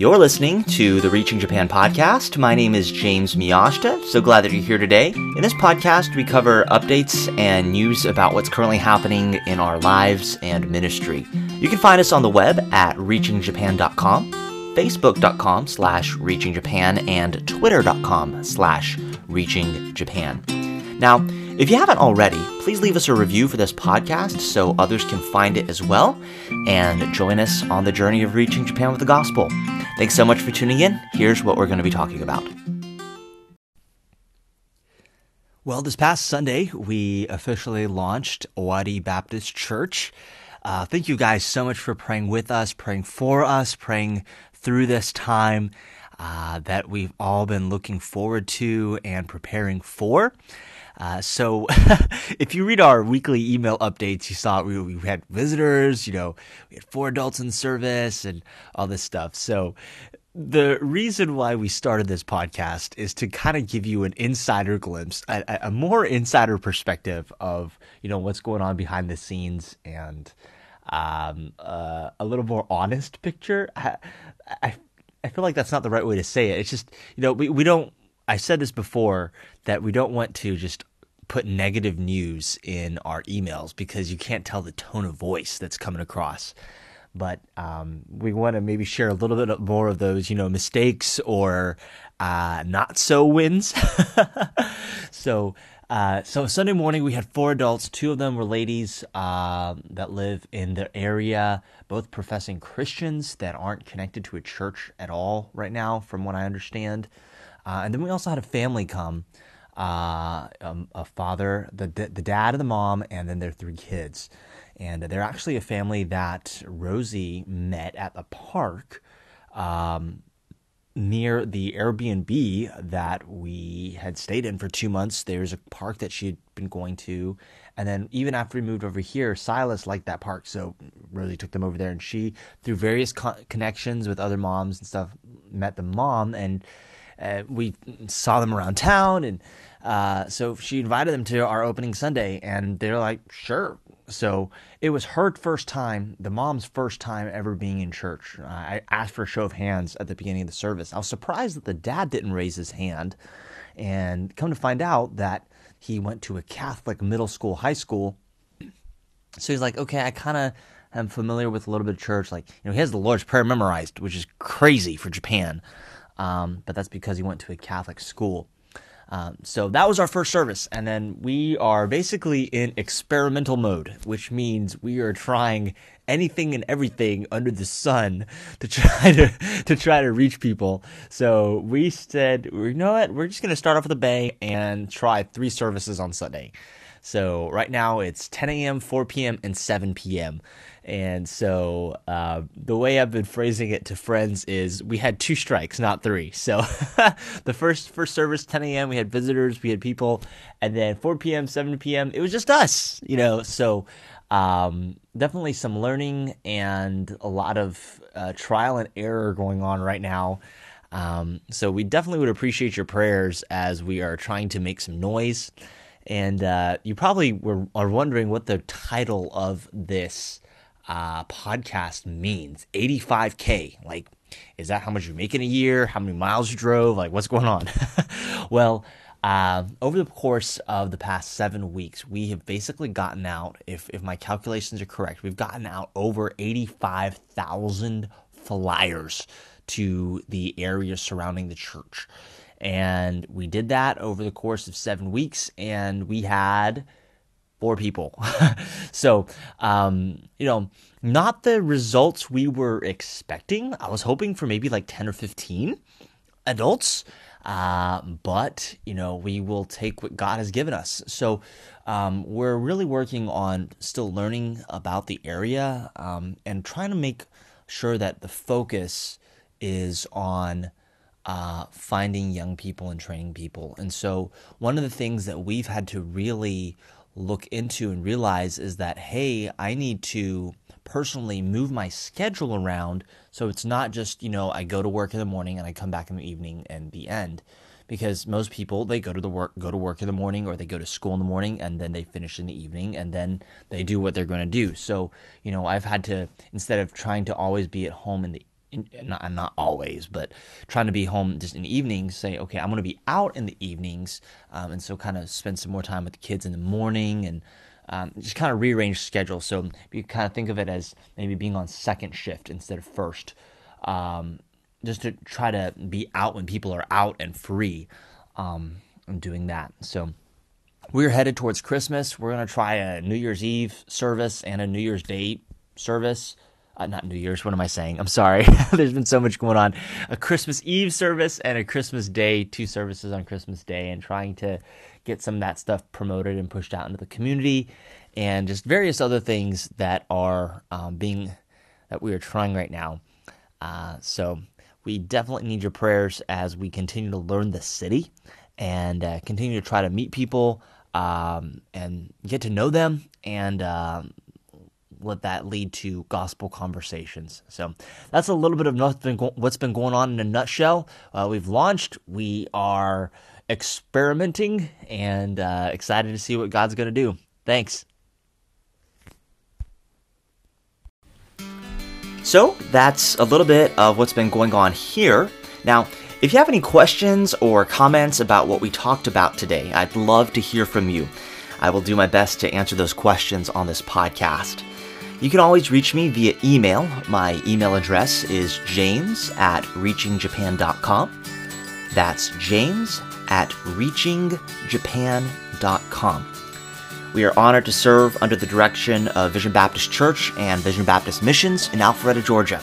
You're listening to the Reaching Japan podcast. My name is James Miyashita. So glad that you're here today. In this podcast, we cover updates and news about what's currently happening in our lives and ministry. You can find us on the web at reachingjapan.com, facebook.com slash reachingjapan, and twitter.com slash reachingjapan. Now, if you haven't already, please leave us a review for this podcast so others can find it as well and join us on the journey of reaching Japan with the gospel. Thanks so much for tuning in. Here's what we're going to be talking about. Well, this past Sunday, we officially launched Owari Baptist Church. Uh, thank you guys so much for praying with us, praying for us, praying through this time uh, that we've all been looking forward to and preparing for. Uh, so, if you read our weekly email updates, you saw we, we had visitors, you know, we had four adults in service and all this stuff. So, the reason why we started this podcast is to kind of give you an insider glimpse, a, a, more insider perspective of you know what's going on behind the scenes and um, uh, a little more honest picture. I, I I feel like that's not the right way to say it. It's just you know we we don't. I said this before that we don't want to just put negative news in our emails because you can't tell the tone of voice that's coming across. But um, we want to maybe share a little bit more of those, you know, mistakes or uh, not so wins. so, uh, so Sunday morning we had four adults. Two of them were ladies uh, that live in the area, both professing Christians that aren't connected to a church at all right now, from what I understand. Uh, and then we also had a family come uh, um, a father, the the dad and the mom, and then their three kids. And they're actually a family that Rosie met at the park um, near the Airbnb that we had stayed in for two months. There's a park that she had been going to. And then even after we moved over here, Silas liked that park. So Rosie took them over there. And she, through various co- connections with other moms and stuff, met the mom. And we saw them around town and uh, so she invited them to our opening Sunday, and they're like, sure. So it was her first time, the mom's first time ever being in church. I asked for a show of hands at the beginning of the service. I was surprised that the dad didn't raise his hand, and come to find out that he went to a Catholic middle school, high school. So he's like, okay, I kind of am familiar with a little bit of church. Like, you know, he has the Lord's Prayer memorized, which is crazy for Japan. Um, but that's because he went to a Catholic school. Um, so that was our first service, and then we are basically in experimental mode, which means we are trying anything and everything under the sun to try to to try to reach people. So we said, you know what, we're just gonna start off with a bang and try three services on Sunday. So right now it's 10 a.m., 4 p.m., and 7 p.m. And so uh, the way I've been phrasing it to friends is we had two strikes, not three. So the first first service 10 a.m. we had visitors, we had people, and then 4 p.m., 7 p.m. it was just us, you know. So um, definitely some learning and a lot of uh, trial and error going on right now. Um, so we definitely would appreciate your prayers as we are trying to make some noise. And uh, you probably were are wondering what the title of this uh, podcast means 85K. Like, is that how much you make in a year? How many miles you drove? Like, what's going on? well, uh, over the course of the past seven weeks, we have basically gotten out, if, if my calculations are correct, we've gotten out over 85,000 flyers to the area surrounding the church. And we did that over the course of seven weeks, and we had four people. so, um, you know, not the results we were expecting. I was hoping for maybe like 10 or 15 adults. Uh, but, you know, we will take what God has given us. So, um, we're really working on still learning about the area um, and trying to make sure that the focus is on uh, finding young people and training people. And so, one of the things that we've had to really look into and realize is that, hey, I need to personally move my schedule around so it's not just, you know, I go to work in the morning and I come back in the evening and the end. Because most people they go to the work go to work in the morning or they go to school in the morning and then they finish in the evening and then they do what they're going to do. So, you know, I've had to instead of trying to always be at home in the not, not always, but trying to be home just in the evenings, say, okay, I'm going to be out in the evenings. Um, and so kind of spend some more time with the kids in the morning and um, just kind of rearrange schedule. So you kind of think of it as maybe being on second shift instead of first. Um, just to try to be out when people are out and free um, and doing that. So we're headed towards Christmas. We're going to try a New Year's Eve service and a New Year's Day service. Uh, not New Year's, what am I saying? I'm sorry. There's been so much going on. A Christmas Eve service and a Christmas Day, two services on Christmas Day, and trying to get some of that stuff promoted and pushed out into the community, and just various other things that are um, being that we are trying right now. Uh, so we definitely need your prayers as we continue to learn the city and uh, continue to try to meet people um, and get to know them and uh, let that lead to gospel conversations. So that's a little bit of what's been, going on in a nutshell. Uh, we've launched, we are experimenting, and uh, excited to see what God's going to do. Thanks. So that's a little bit of what's been going on here. Now, if you have any questions or comments about what we talked about today, I'd love to hear from you. I will do my best to answer those questions on this podcast. You can always reach me via email. My email address is james at reachingjapan.com. That's james at reachingjapan.com. We are honored to serve under the direction of Vision Baptist Church and Vision Baptist Missions in Alpharetta, Georgia.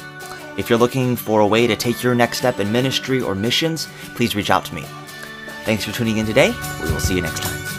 If you're looking for a way to take your next step in ministry or missions, please reach out to me. Thanks for tuning in today. We will see you next time.